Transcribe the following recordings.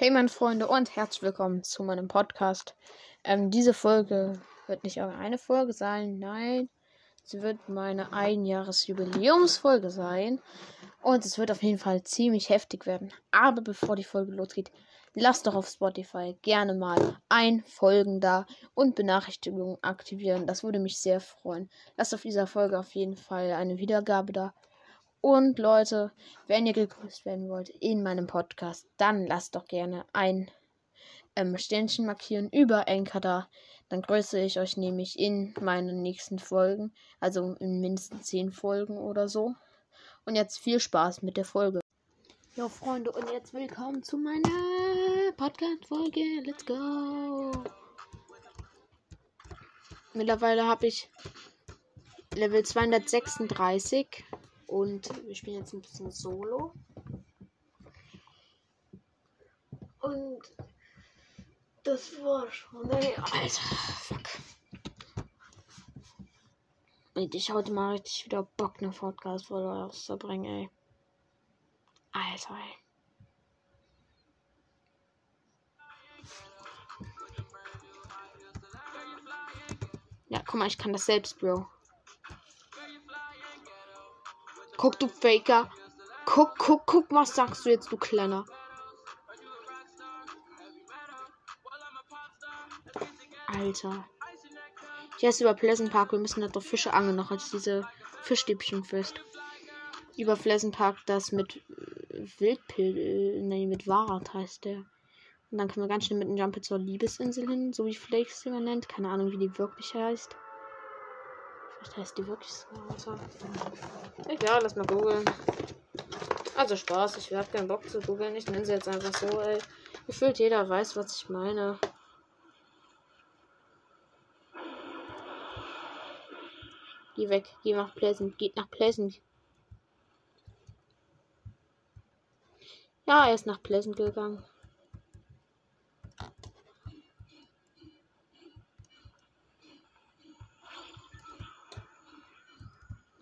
Hey meine Freunde und herzlich willkommen zu meinem Podcast. Ähm, diese Folge wird nicht eine Folge sein, nein, sie wird meine Einjahresjubiläumsfolge sein. Und es wird auf jeden Fall ziemlich heftig werden. Aber bevor die Folge losgeht, lasst doch auf Spotify gerne mal ein Folgen da und Benachrichtigungen aktivieren. Das würde mich sehr freuen. Lasst auf dieser Folge auf jeden Fall eine Wiedergabe da. Und Leute, wenn ihr gegrüßt werden wollt in meinem Podcast, dann lasst doch gerne ein ähm, Sternchen markieren über Anchor da. Dann grüße ich euch nämlich in meinen nächsten Folgen, also in mindestens 10 Folgen oder so. Und jetzt viel Spaß mit der Folge. Ja, Freunde, und jetzt willkommen zu meiner Podcast-Folge. Let's go! Mittlerweile habe ich Level 236 und wir spielen jetzt ein bisschen Solo. Und das war schon. Ey, Alter, fuck. Ich heute mal richtig wieder Bock, eine Podcast-Folge rauszubringen, ey. Alter, ey. Ja, guck mal, ich kann das selbst, Bro. Guck, du Faker. Guck, guck, guck, was sagst du jetzt, du Kleiner? Alter. Hier ist über Pleasant Park. Wir müssen da doch Fische angeln, noch als diese Fischstäbchen fest. Über Pleasant Park, das mit äh, Wildpil. Nee, mit Warat heißt der. Und dann können wir ganz schnell mit dem Jumper zur Liebesinsel hin, so wie Flakes sie nennt. Keine Ahnung, wie die wirklich heißt. Heißt die wirklich so. Also. Egal, lass mal googeln. Also Spaß, ich habe keinen Bock zu googeln. Ich nenne sie jetzt einfach so, ey. Gefühlt jeder weiß, was ich meine. Geh weg, geh nach Pleasant, geht nach Pleasant. Ja, er ist nach Pleasant gegangen.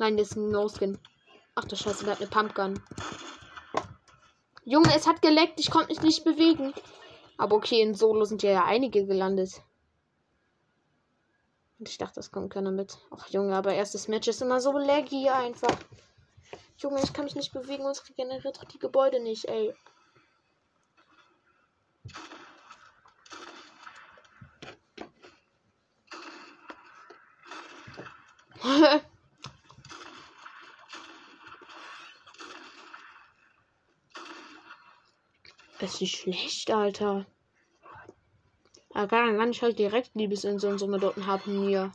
Nein, das ist ein No-Skin. Ach du Scheiße, der hat eine Pumpgun. Junge, es hat geleckt. Ich konnte mich nicht bewegen. Aber okay, in Solo sind ja, ja einige gelandet. Und ich dachte, das kommt keiner mit. Ach Junge, aber erstes Match ist immer so laggy einfach. Junge, ich kann mich nicht bewegen und es regeneriert die Gebäude nicht, ey. Das ist schlecht, Alter. Aber kann ich halt direkt Liebesinsel und so mit dort haben hier.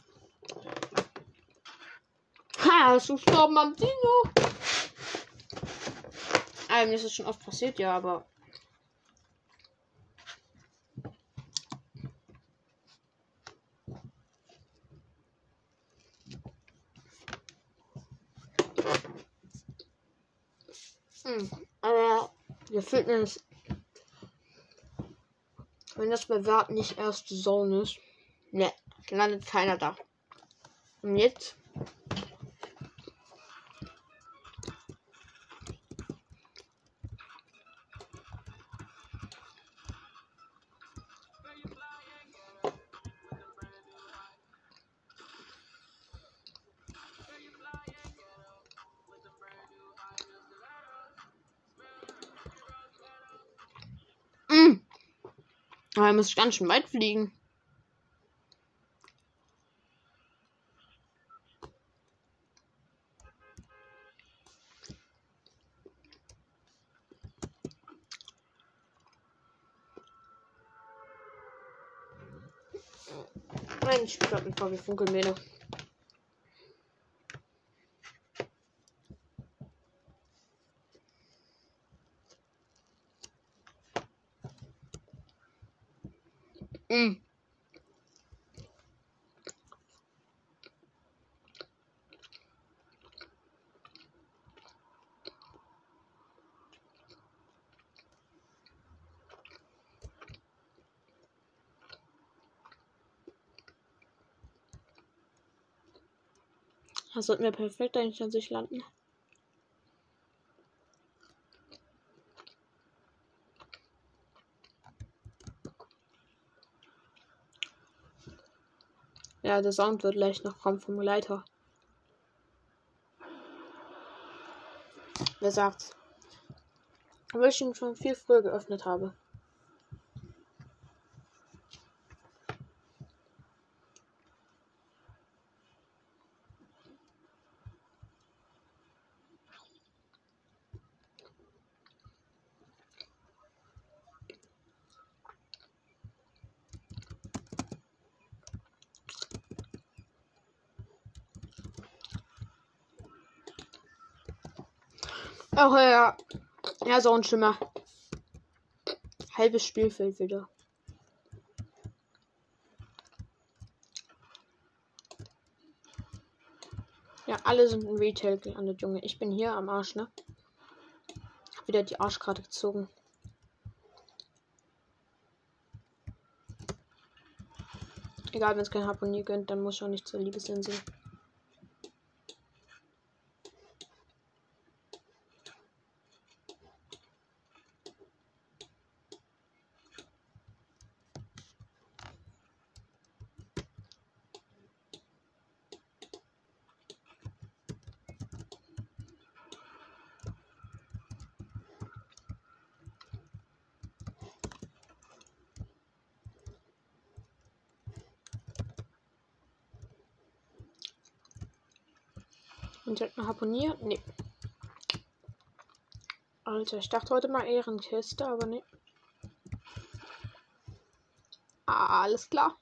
Ha, hast du gestorben am Dino? Eigentlich ist es schon oft passiert, ja, aber. Hm, aber gefühlt ist wenn das bei Wart nicht erste Zone ist, ne, landet keiner da. Und jetzt Aber er muss ganz schön weit fliegen. Nein, ich glaube mit VW Funkelmähne. Das sollten wir perfekt eigentlich an sich landen. Ja, der Sound wird leicht noch kommen vom Leiter. Wer sagt's? Weil ich ihn schon viel früher geöffnet habe. Ach ja. Ja, so ein Schimmer. Halbes Spielfeld wieder. Ja, alle sind in Retail gelandet, Junge. Ich bin hier am Arsch, ne? Hab wieder die Arschkarte gezogen. Egal, wenn es kein Harponier gönnt, dann muss ich auch nicht zur Liebesinsel. Direkt noch Harponier? Nee. Alter, ich dachte heute mal Ehrenkiste, aber nee. Ah, alles klar.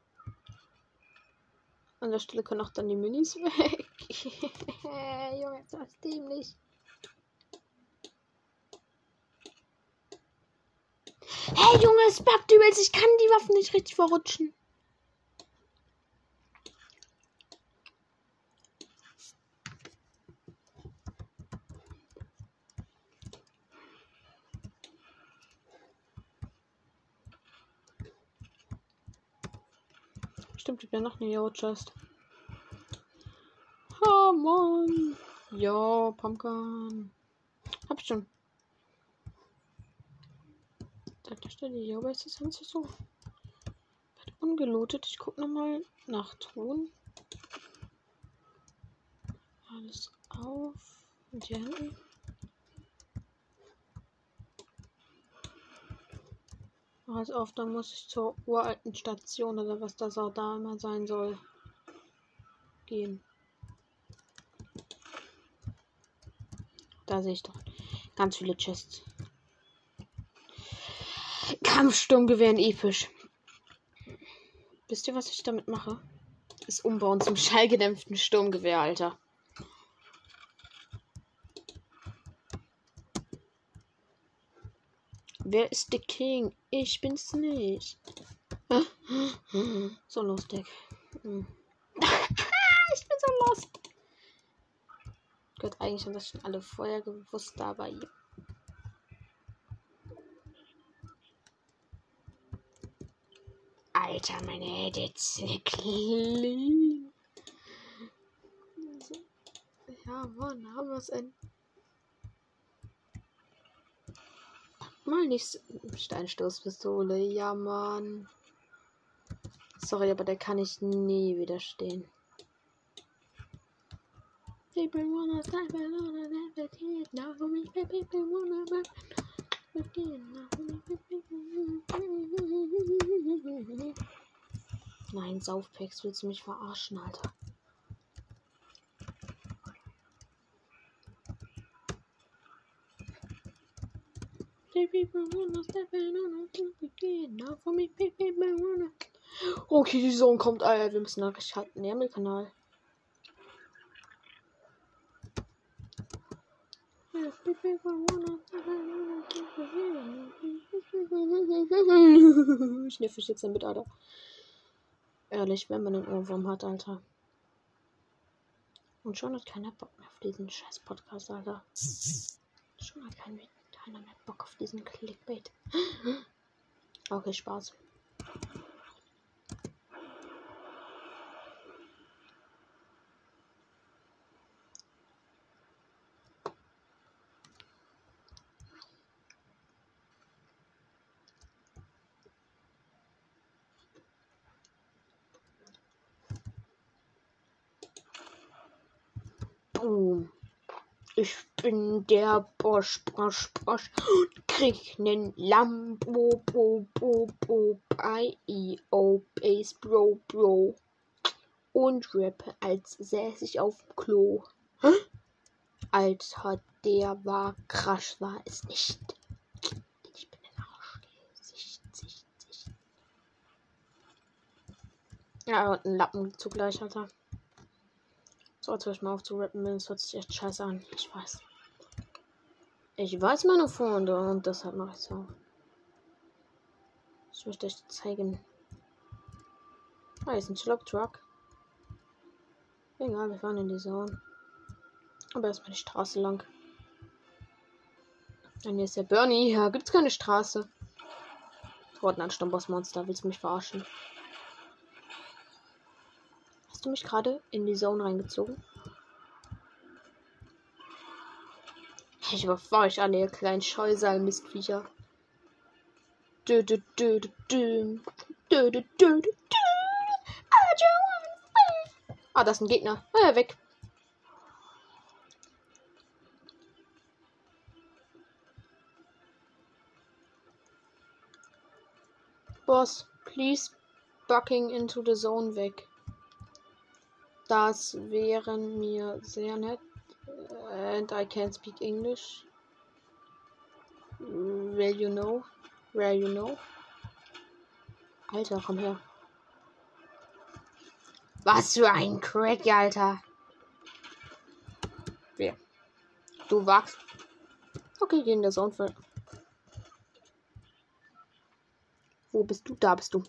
An der Stelle können auch dann die Minis weg. Junge, das ist dämlich. Hey Junge, es buggt übelst. Ich kann die Waffen nicht richtig verrutschen. Stimmt, ich bin noch eine Yellow Chest. Oh Mann. Ja, Pumpkin. Hab ich schon. Da steht die Yellow ist das Ganze so. Wird ungelootet. Ich guck nochmal nach Ton. Alles auf. Und hier hinten. Pass auf, dann muss ich zur uralten Station oder was das auch da immer sein soll. Gehen. Da sehe ich doch ganz viele Chests. Kampfsturmgewehren episch. Wisst ihr, was ich damit mache? Das Umbauen zum schallgedämpften Sturmgewehr, Alter. Wer ist der King? Ich bin's nicht. So lustig. Hm. ich bin so lost. Gott, eigentlich haben das schon alle vorher gewusst, aber ja. Alter, meine Edits clean. Ja, Mann, haben wir es endlich. Mal nicht Steinstoßpistole. Ja, Mann. Sorry, aber der kann ich nie widerstehen. People wanna step on a never did. Now for me, people wanna Nein, Saufpacks, willst du mich verarschen, Alter? Okay, die Zone kommt. Alter, wir müssen Nachricht halten. Ja, mit Kanal. Schniff ich jetzt damit, Alter. Ehrlich, wenn man einen Ohrwurm hat, Alter. Und schon hat keiner Bock mehr auf diesen scheiß Podcast, Alter. Schon hat kein keiner mehr Bock auf diesen Clickbait. Okay, Spaß. Boom. Ich bin der Bosch, Bosch, Bosch und krieg nen Lambo, Bo, Bo, Bo, bei EO, Base, Bro, Bro. Und rappe, als säß ich auf dem Klo. Alter, der war krass, war es nicht. Ich bin ein Arsch. Sicht, Sicht, Sicht. Ja, und ein Lappen zugleich, Alter. So, jetzt höre ich mal auf zu rappen, das hört sich echt scheiße an. Ich weiß. Ich weiß meine Freunde und deshalb mache ich so. Ich möchte euch zeigen. Ah, hier ist ein Schlock Truck. Egal, wir fahren in die Zone. Aber erstmal die Straße lang. Und hier ist der Bernie. Ja, gibt's keine Straße. Rotten ein Stammbossmonster. Willst du mich verarschen? Hast du mich gerade in die Zone reingezogen? Ich überfahre euch alle, ihr kleinen Scheusal-Mistviecher. Dö, dö, dö, dö, dö. Ah, das ist ein Gegner. Ah, weg. Boss, please bucking into the zone weg. Das wäre mir sehr nett. And I can't speak English. Well, you know. Where you know. Alter, komm her. Was für ein Crack, Alter. Wer? Du wachst. Okay, geh in der. Für Wo bist du? Da bist du.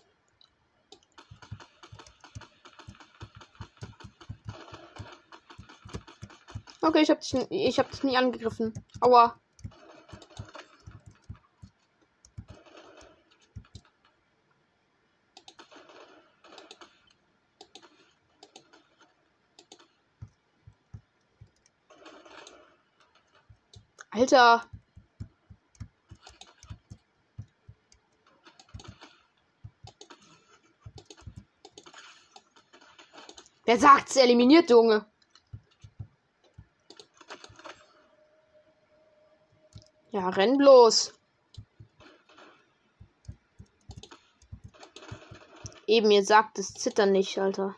Okay, ich hab dich, ich hab dich nie angegriffen. Aua. Alter. Wer sagt's eliminiert, Junge? Ja, renn bloß. Eben, ihr sagt es zittern nicht, Alter.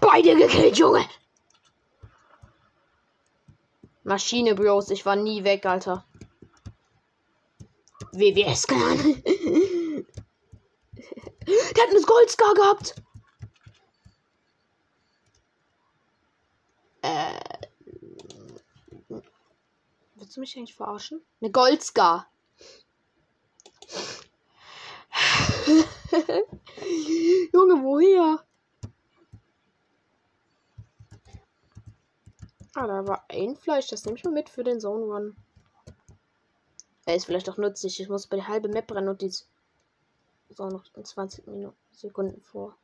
Beide gekillt, Junge! Maschine, Bros. Ich war nie weg, Alter. WWS kann. Der hat eine Goldscar gehabt. Du mich eigentlich verarschen? Eine Goldscar. Junge, woher? Ah, da war ein Fleisch. Das nehme ich mal mit für den Zone Run. Er ist vielleicht auch nützlich. Ich muss bei der halbe Map rennen und die so noch in 20 Minuten, Sekunden vor.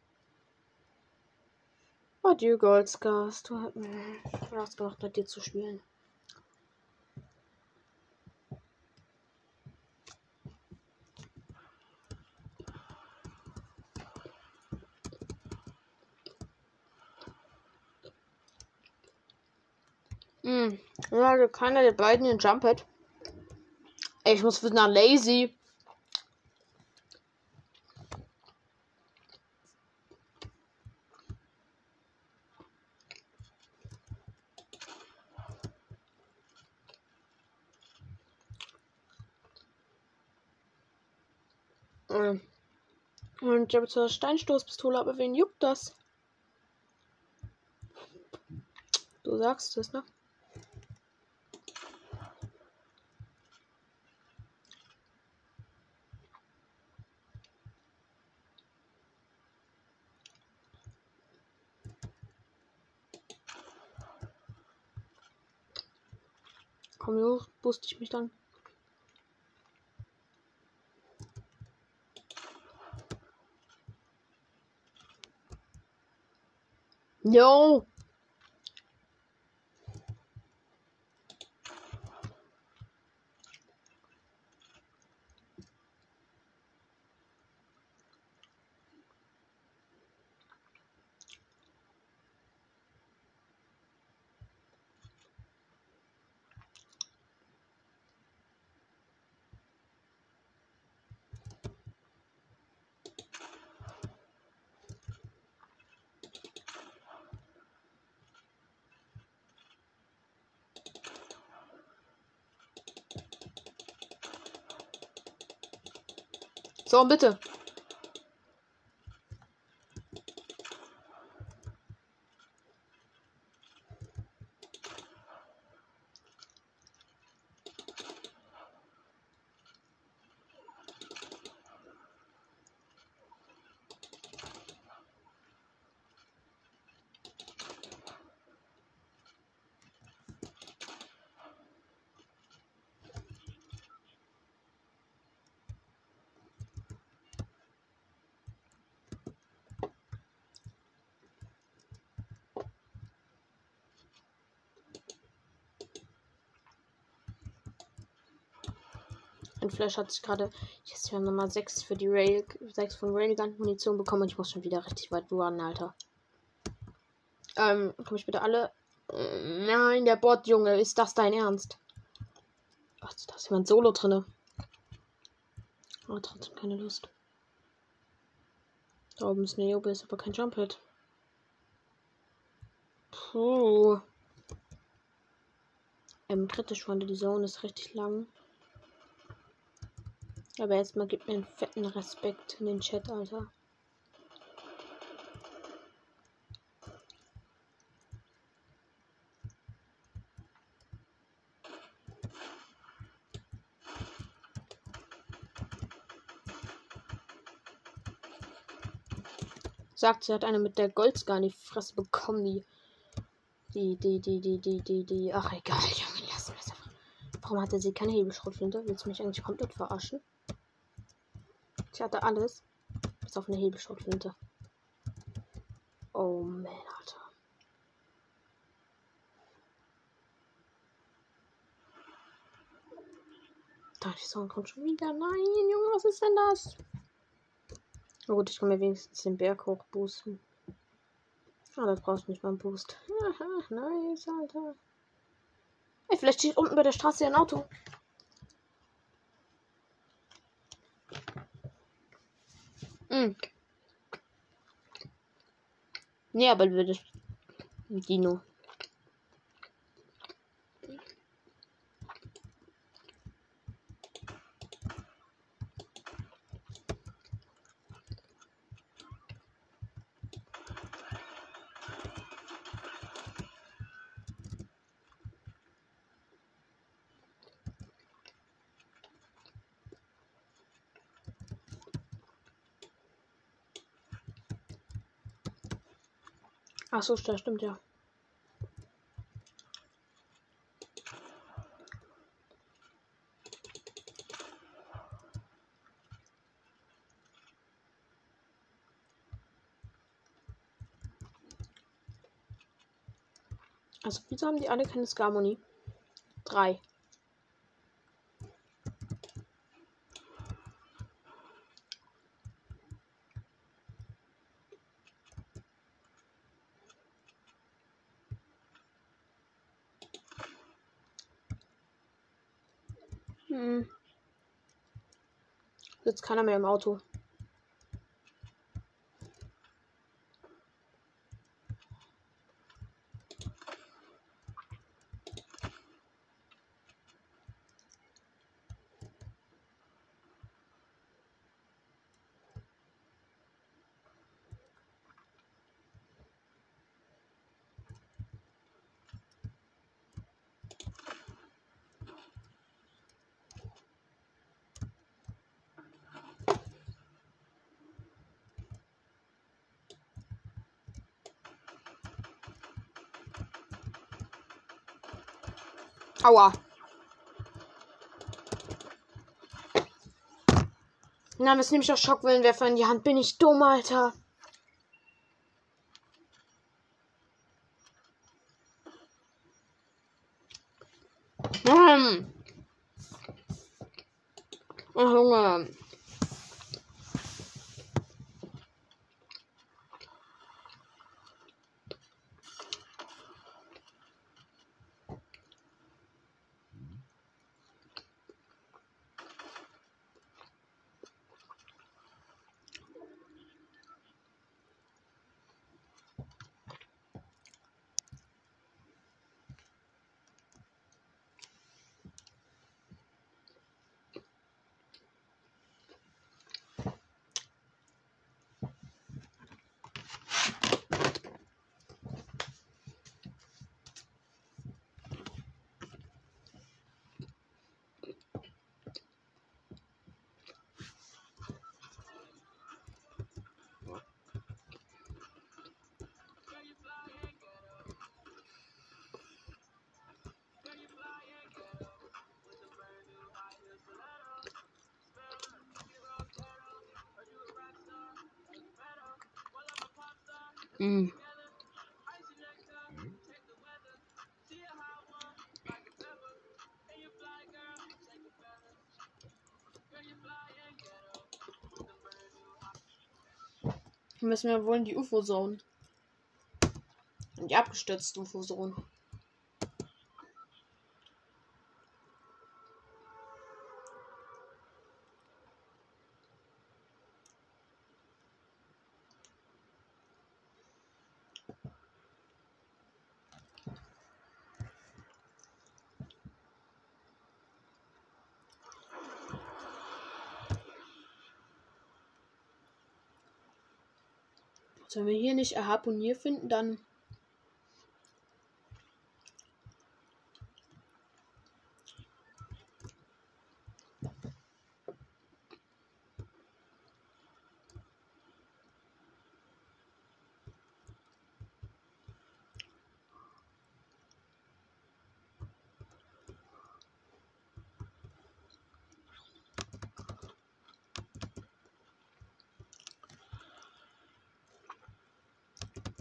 Adieu, Goldscars. Du hast mir Spaß gemacht, mit dir zu spielen. Hm, also keiner der beiden in Jumpet. Ich muss nach Lazy. Und ich habe zwar Steinstoßpistole, aber wen juckt das? Du sagst es, ne? Komm hoch, wusste ich mich dann. No. So, bitte. Ein Flash hat sich gerade. Jetzt haben nochmal 6 für die Rail. 6 von Railgun Munition bekommen und ich muss schon wieder richtig weit ruhen, Alter. Ähm, komm ich bitte alle. Äh, nein, der Bot, Junge, ist das dein Ernst? Ach, da ist jemand Solo drinne. Aber trotzdem keine Lust. Da oben ist eine Jobe, ist aber kein Jump Hit. Puh. Ähm, kritisch fand die Zone ist richtig lang. Aber erstmal gibt mir einen fetten Respekt in den Chat, Alter. Sagt, sie hat eine mit der Goldscar in die Fresse bekommen, die. Die, die, die, die, die, die, die. Ach, egal, Junge, lass das einfach. Warum hatte sie keine Hebelschrotflinte? Willst du mich eigentlich komplett verarschen? Ich hatte alles. Bis auf eine Hebelschrotflinte. Oh man, Alter. Da die Sonne kommt schon wieder. Nein, Junge, was ist denn das? Na gut, ich kann mir wenigstens den Berg hochboosten. Ah, das brauchst nicht mal einen Boost. Aha, nice, Alter. Ey, vielleicht steht unten bei der Straße ein Auto. Hm. Nee, aber würde Dino. Ach so, das stimmt ja. Also, wieso haben die alle keine Skarmoni? Drei. Hm. Sitzt keiner mehr im Auto. Aua. Na, das nehme ich auch Schockwellenwerfer in die Hand. Bin ich dumm, Alter. Mm. Müssen wir wohl in die UFO-Zone. In die abgestürzte UFO-Zone. Wenn wir hier nicht Harpunier finden, dann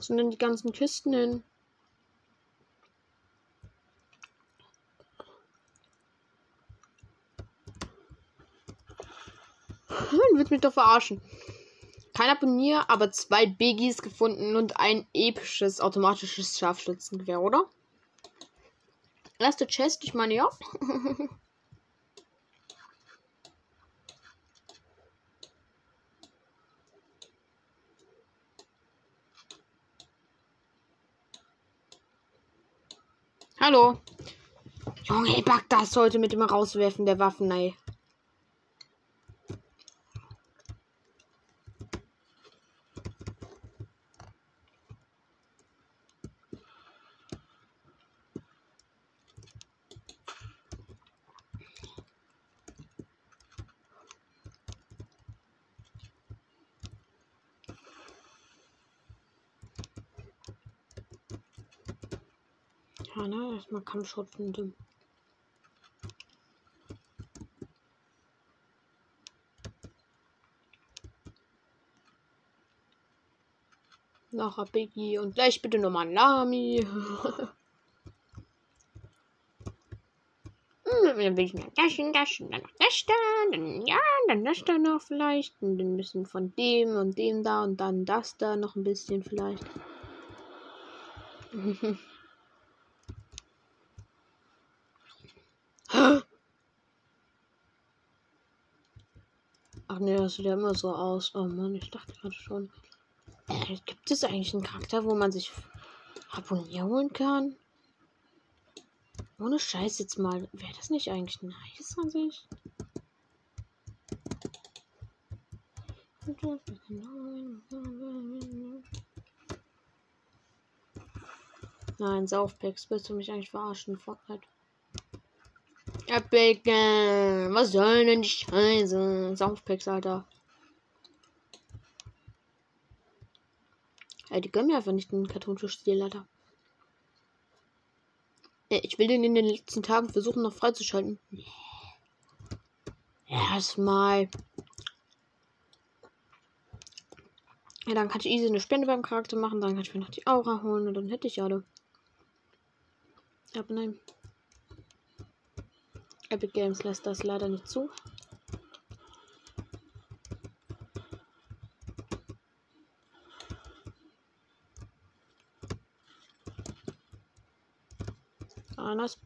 Sind denn die ganzen Kisten hin? Hm, wird mich doch verarschen. Kein Abonnier, aber zwei Biggies gefunden und ein episches automatisches Scharfschützengewehr, oder? Erste Chest, ich meine ja. Hallo. Junge, pack das heute mit dem Rauswerfen der Waffen, ey. Ja, ne? Erstmal Kampfschrott von dem. Nachher Biggie und gleich bitte nochmal Nami. Hm, dann will ich noch das und das und dann noch das da, dann ja, dann das da noch vielleicht. Und ein bisschen von dem und dem da und dann das da noch ein bisschen vielleicht. Ach nee, das sieht ja immer so aus. Oh Mann, ich dachte gerade schon. Äh, gibt es eigentlich einen Charakter, wo man sich Abonnier holen kann? Ohne Scheiß jetzt mal. Wäre das nicht eigentlich nice an sich? Nein, Saufpacks, willst du mich eigentlich verarschen? Fortnite. Epic, äh, was soll denn die Scheiße? Saufpacks, Alter. Ja, die gönnen mir einfach nicht den Kartonschuss-Stil, Alter. Ja, ich will den in den letzten Tagen versuchen, noch freizuschalten. Erstmal. Ja, dann kann ich easy eine Spende beim Charakter machen. Dann kann ich mir noch die Aura holen und dann hätte ich alle. Aber nein. Epic Games lässt das leider nicht zu. Anders.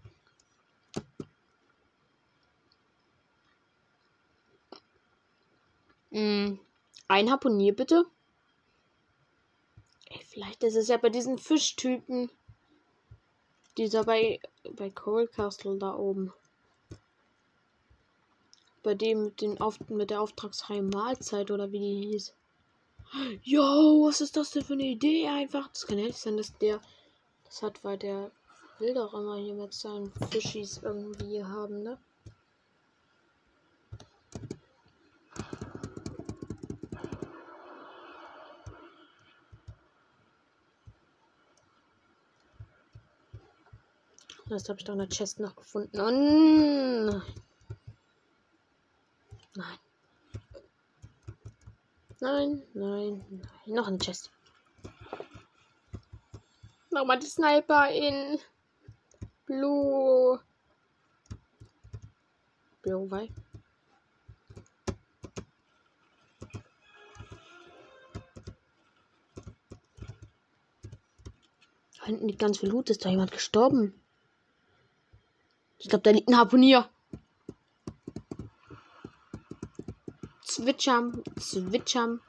Mm, ein Harponier bitte. Ey, vielleicht ist es ja bei diesen Fischtypen. Dieser bei, bei Cold Castle da oben. Bei dem mit, den Auf mit der auftragsfreien Mahlzeit oder wie die hieß. Yo, was ist das denn für eine Idee? Einfach. Das kann nicht sein, dass der. Das hat, weil der will doch immer hier mit seinen Fischis irgendwie haben, ne? Das habe ich doch in der Chest noch gefunden. Und nein. Nein, nein, nein. Noch ein Chest. Nochmal die Sniper in Blue. Blue, weil. Da hinten liegt ganz viel Loot. Ist da jemand gestorben? Ich glaube, da liegt ein Harpunier. Zwitschern, zwitschern,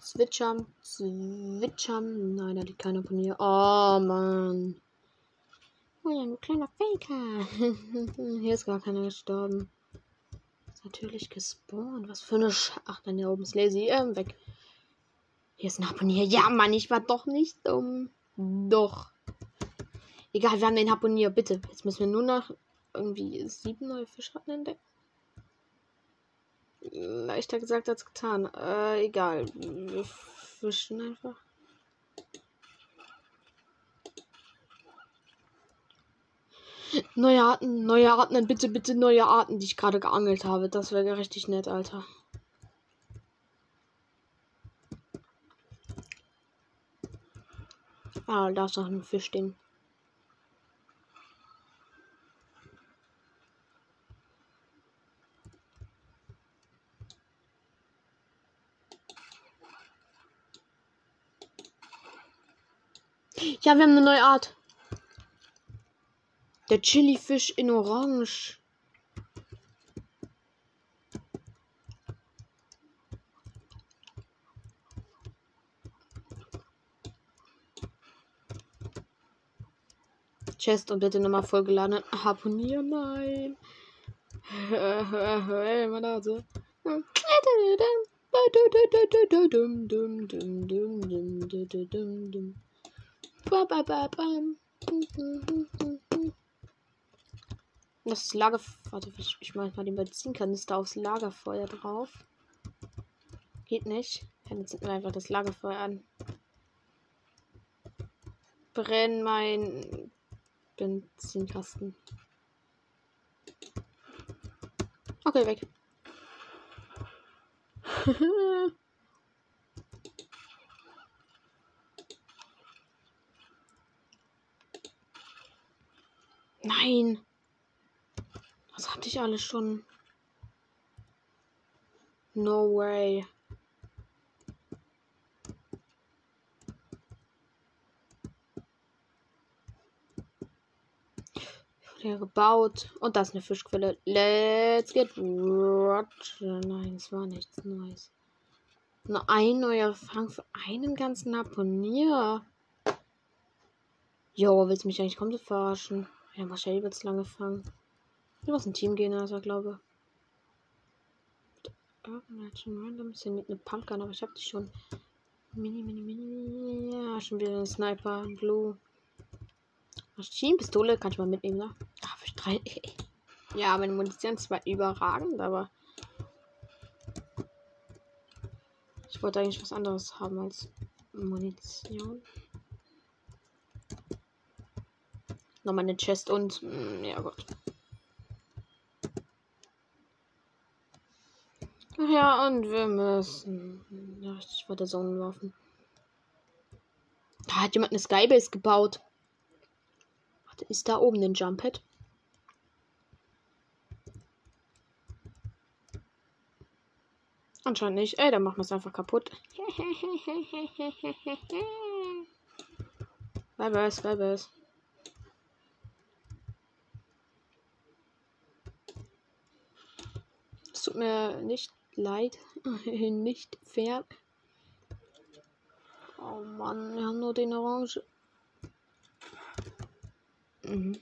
zwitschern, zwitschern. Nein, da liegt kein Harpunier. Oh, Mann. Oh ja, ein kleiner Faker. Hier ist gar keiner gestorben. Ist natürlich gespawnt. Was für eine Sch Ach, dann hier oben ist Lazy. Ähm, weg. Hier ist ein Harpunier. Ja, Mann, ich war doch nicht dumm. Doch. Egal, wir haben den Harpunier. Bitte. Jetzt müssen wir nur noch irgendwie sieben neue Fischarten entdecken. Leichter gesagt als getan. Äh, egal. Wir fischen einfach. Neue Arten, neue Arten, bitte, bitte neue Arten, die ich gerade geangelt habe. Das wäre richtig nett, Alter. Ah, da ist noch ein Fisch stehen. Ja, wir haben eine neue Art. Der Chili-Fisch in Orange. Chest und bitte nochmal vollgeladen. Harponier, nein. Hey, meine Nase. Das Lager. Warte, ich, ich mache mal den Benzinkanister aufs Lagerfeuer drauf. Geht nicht. Dann zünden wir einfach das Lagerfeuer an. Brenn mein Benzinkasten. Okay, weg. Nein. Das hatte ich alles schon. No way. Ja, gebaut. Und da ist eine Fischquelle. Let's get Roger. Nein, es war nichts Neues. Nur ein neuer Fang für einen ganzen Harponier. Jo, willst du mich eigentlich komplett verarschen? Ja, wahrscheinlich wird es lange fangen. Du musst ein Team gehen, also glaube. Random ist ja nicht eine Pumpgun, aber ich habe die schon. Mini, mini, mini. Ja, schon wieder ein Sniper, ein Blue. Maschinenpistole kann ich mal mitnehmen, ne? Ah, für drei. ja, meine Munition ist zwar überragend, aber. Ich wollte eigentlich was anderes haben als Munition. Nochmal eine Chest und. Mh, ja, gut. Ja, und wir müssen. Ja, richtig vor der Sonne laufen. Da hat jemand eine Skybase gebaut. Warte, ist da oben ein Jump Pad? Anscheinend nicht. Ey, dann machen wir es einfach kaputt. Skybase, Skybase. Tut mir nicht leid. nicht fair. Oh Mann, wir haben nur den Orange. Mhm.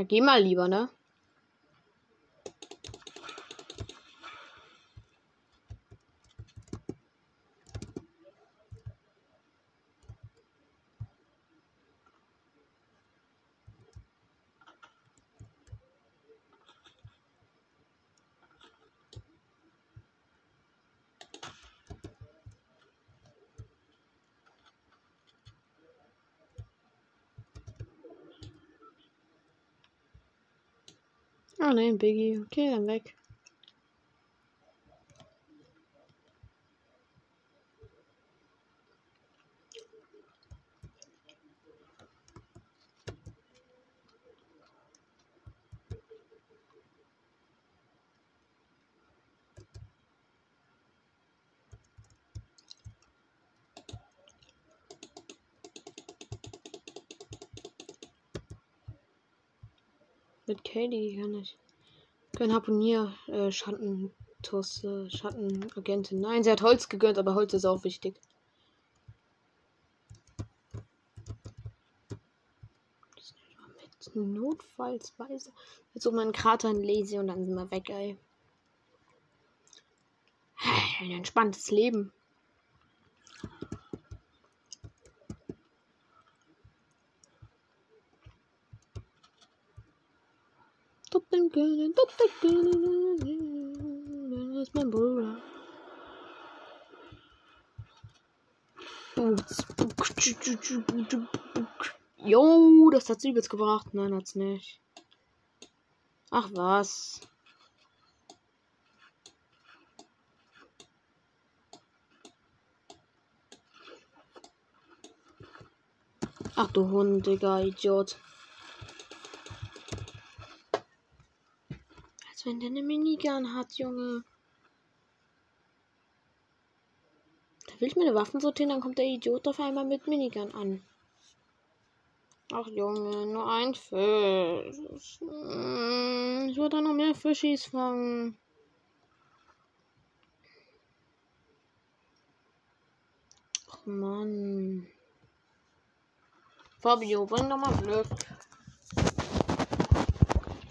Ja, geh mal lieber, ne? Oh nein, Biggie. Okay, dann weg. Mit Katie ich. Kein Harpunier, äh, Schattentuss, äh, Schattenagentin. Nein, sie hat Holz gegönnt, aber Holz ist auch wichtig. Notfallsweise. Jetzt um einen Krater in Lazy und dann sind wir weg, ey. Ein entspanntes Leben. Toppen können, toppen können. Das ist mein Bruder. Jo, das hat's übelst gebracht. Nein, hat's nicht. Ach was. Ach du Hund, Digga, Idiot. Als wenn der eine Minigun hat, Junge. Will ich meine Waffen sortieren, dann kommt der Idiot auf einmal mit Minigun an. Ach Junge, nur ein Fisch. Hm, Ich würde noch mehr Fischis fangen. Ach Mann. Fabio, bring doch mal Glück.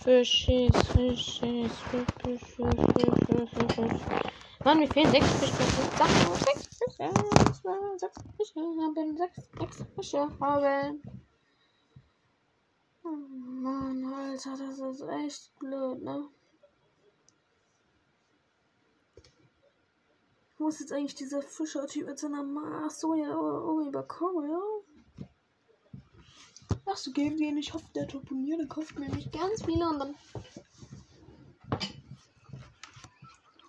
Fischis, Fischis, Fischis, Fischis, Fischis, Fischis. Mann, mir fehlen sechs Fische. Sechs Fische. Sechs Fische haben. Sechs, sechs Fische haben. Oh Mann, Alter, das ist echt blöd, ne? Ich muss jetzt eigentlich dieser Fischer-Typ mit seiner Maßsoja überkommen, ja? Ach so, geben wir ihn. Ich hoffe, der Toponier, der kauft mir nicht ganz viele und dann.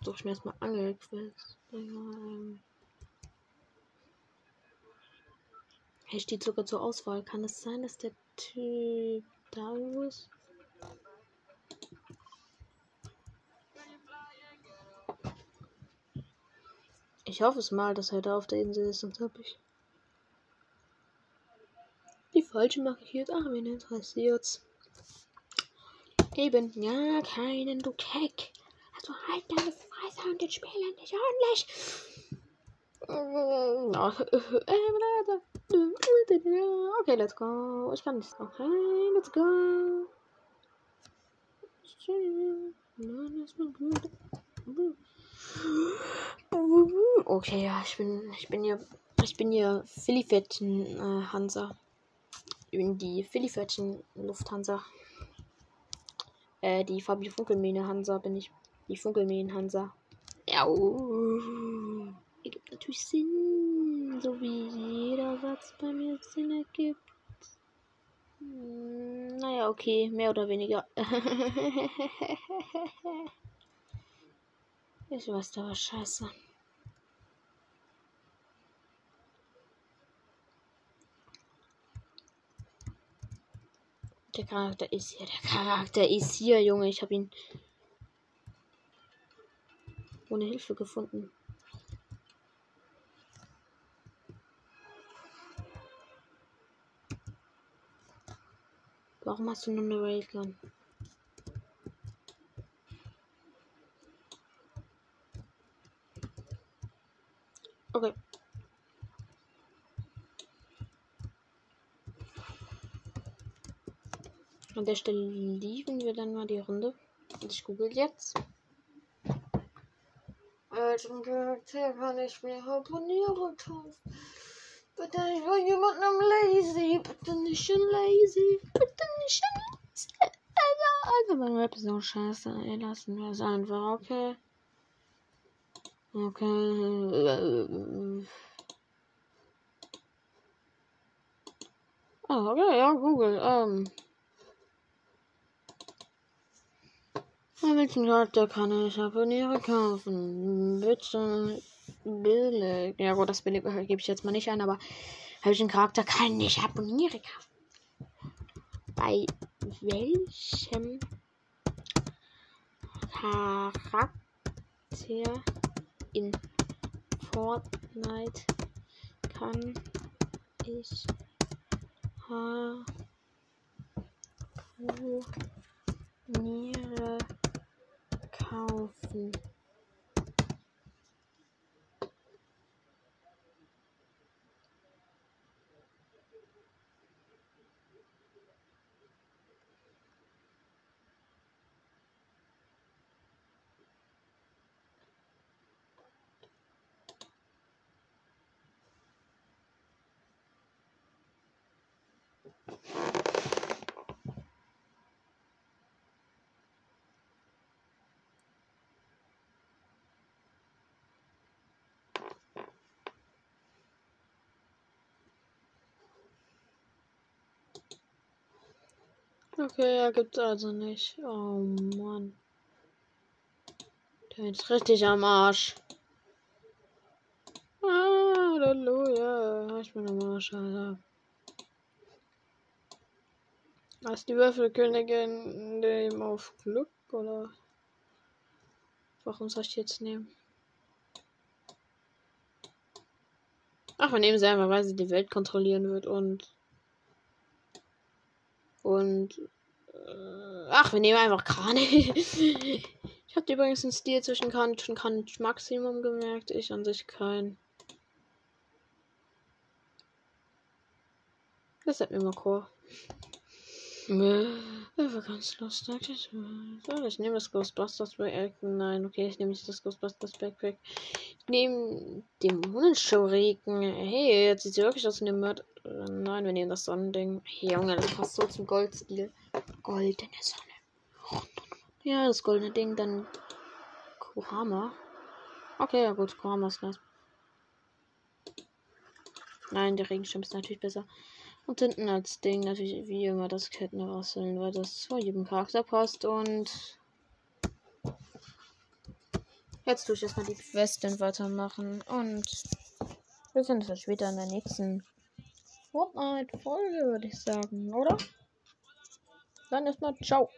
Suche ich mir erstmal Angelquest. Ähm. Steht sogar zur Auswahl. Kann es sein, dass der Typ da ist? Ich hoffe es mal, dass er da auf der Insel ist, sonst hab ich die falsche markiert. Ach, wen interessiert's? Eben, ja, keinen, du Keck. Also halt deine Fresse und den Spieler nicht ordentlich. Okay, let's go. Ich kann nicht. Okay, let's go. Okay, ja, ich bin, ich bin hier, ich bin hier Philly-Fetten äh, Hansa. In die Philly-Fetten Lufthansa. Äh, die Fabio Funkelmähne Hansa bin ich. Die Funkelmähen Hansa. Ja, ergibt natürlich Sinn. So wie jeder Satz bei mir Sinn ergibt. Hm, naja, okay, mehr oder weniger. ich weiß da was scheiße. Der Charakter ist hier. Der Charakter ist hier, Junge. Ich habe ihn ohne Hilfe gefunden. Warum hast du nur eine Railgun? Okay. An der Stelle lieben wir dann mal die Runde. Und ich google jetzt. Welchen Charakter kann ich mir Harponiere kaufen? Bitte nicht von jemandem lazy. Bitte nicht in lazy. Bitte nicht in lazy. Also, allgemein Rap ist so scheiße. Ey, lassen wir es einfach, okay? Okay. Ah, okay, ja, Google. Ähm. Welchen Charakter kann ich Abonniere kaufen? Bitte billig. Ja gut, das billig gebe ich jetzt mal nicht ein, aber welchen Charakter kann ich Abonniere kaufen? Bei welchem Charakter in Fortnite kann ich Abonniere kaufen? Haus. Okay, er gibt's also nicht. Oh Mann. Der ist richtig am Arsch. Ah, Halleluja. Ich bin am Arsch, Alter. Ist die Würfelkönigin dem auf Glück oder? Warum soll ich jetzt nehmen? Ach, wir nehmen sie einfach, weil sie die Welt kontrollieren wird und und. Äh, ach, wir nehmen einfach Kranich. ich hatte übrigens einen Stil zwischen Kranich und Kranich Maximum gemerkt. Ich an sich kein. Das hat mir mal Chor. War ganz lustig. Ich nehme das Ghostbusters Backpack. Nein, okay, ich nehme nicht das Ghostbusters Backpack. Ich nehme Dämonenschuriken. Hey, jetzt sieht sie wirklich aus wie eine Mörder. Nein, wir nehmen das Sonnending. Junge, das passt so zum Goldstil. Goldene Sonne. Ja, das goldene Ding, dann Kurama. Okay, ja gut, Kurama ist nice. Nein, der Regenschirm ist natürlich besser. Und hinten als Ding natürlich wie immer das Kettenrasseln, weil das zu jedem Charakter passt. Und jetzt tue ich erstmal die Questen weitermachen. Und wir sehen uns dann später in der nächsten Fortnite-Folge, würde ich sagen, oder? Dann erstmal ciao.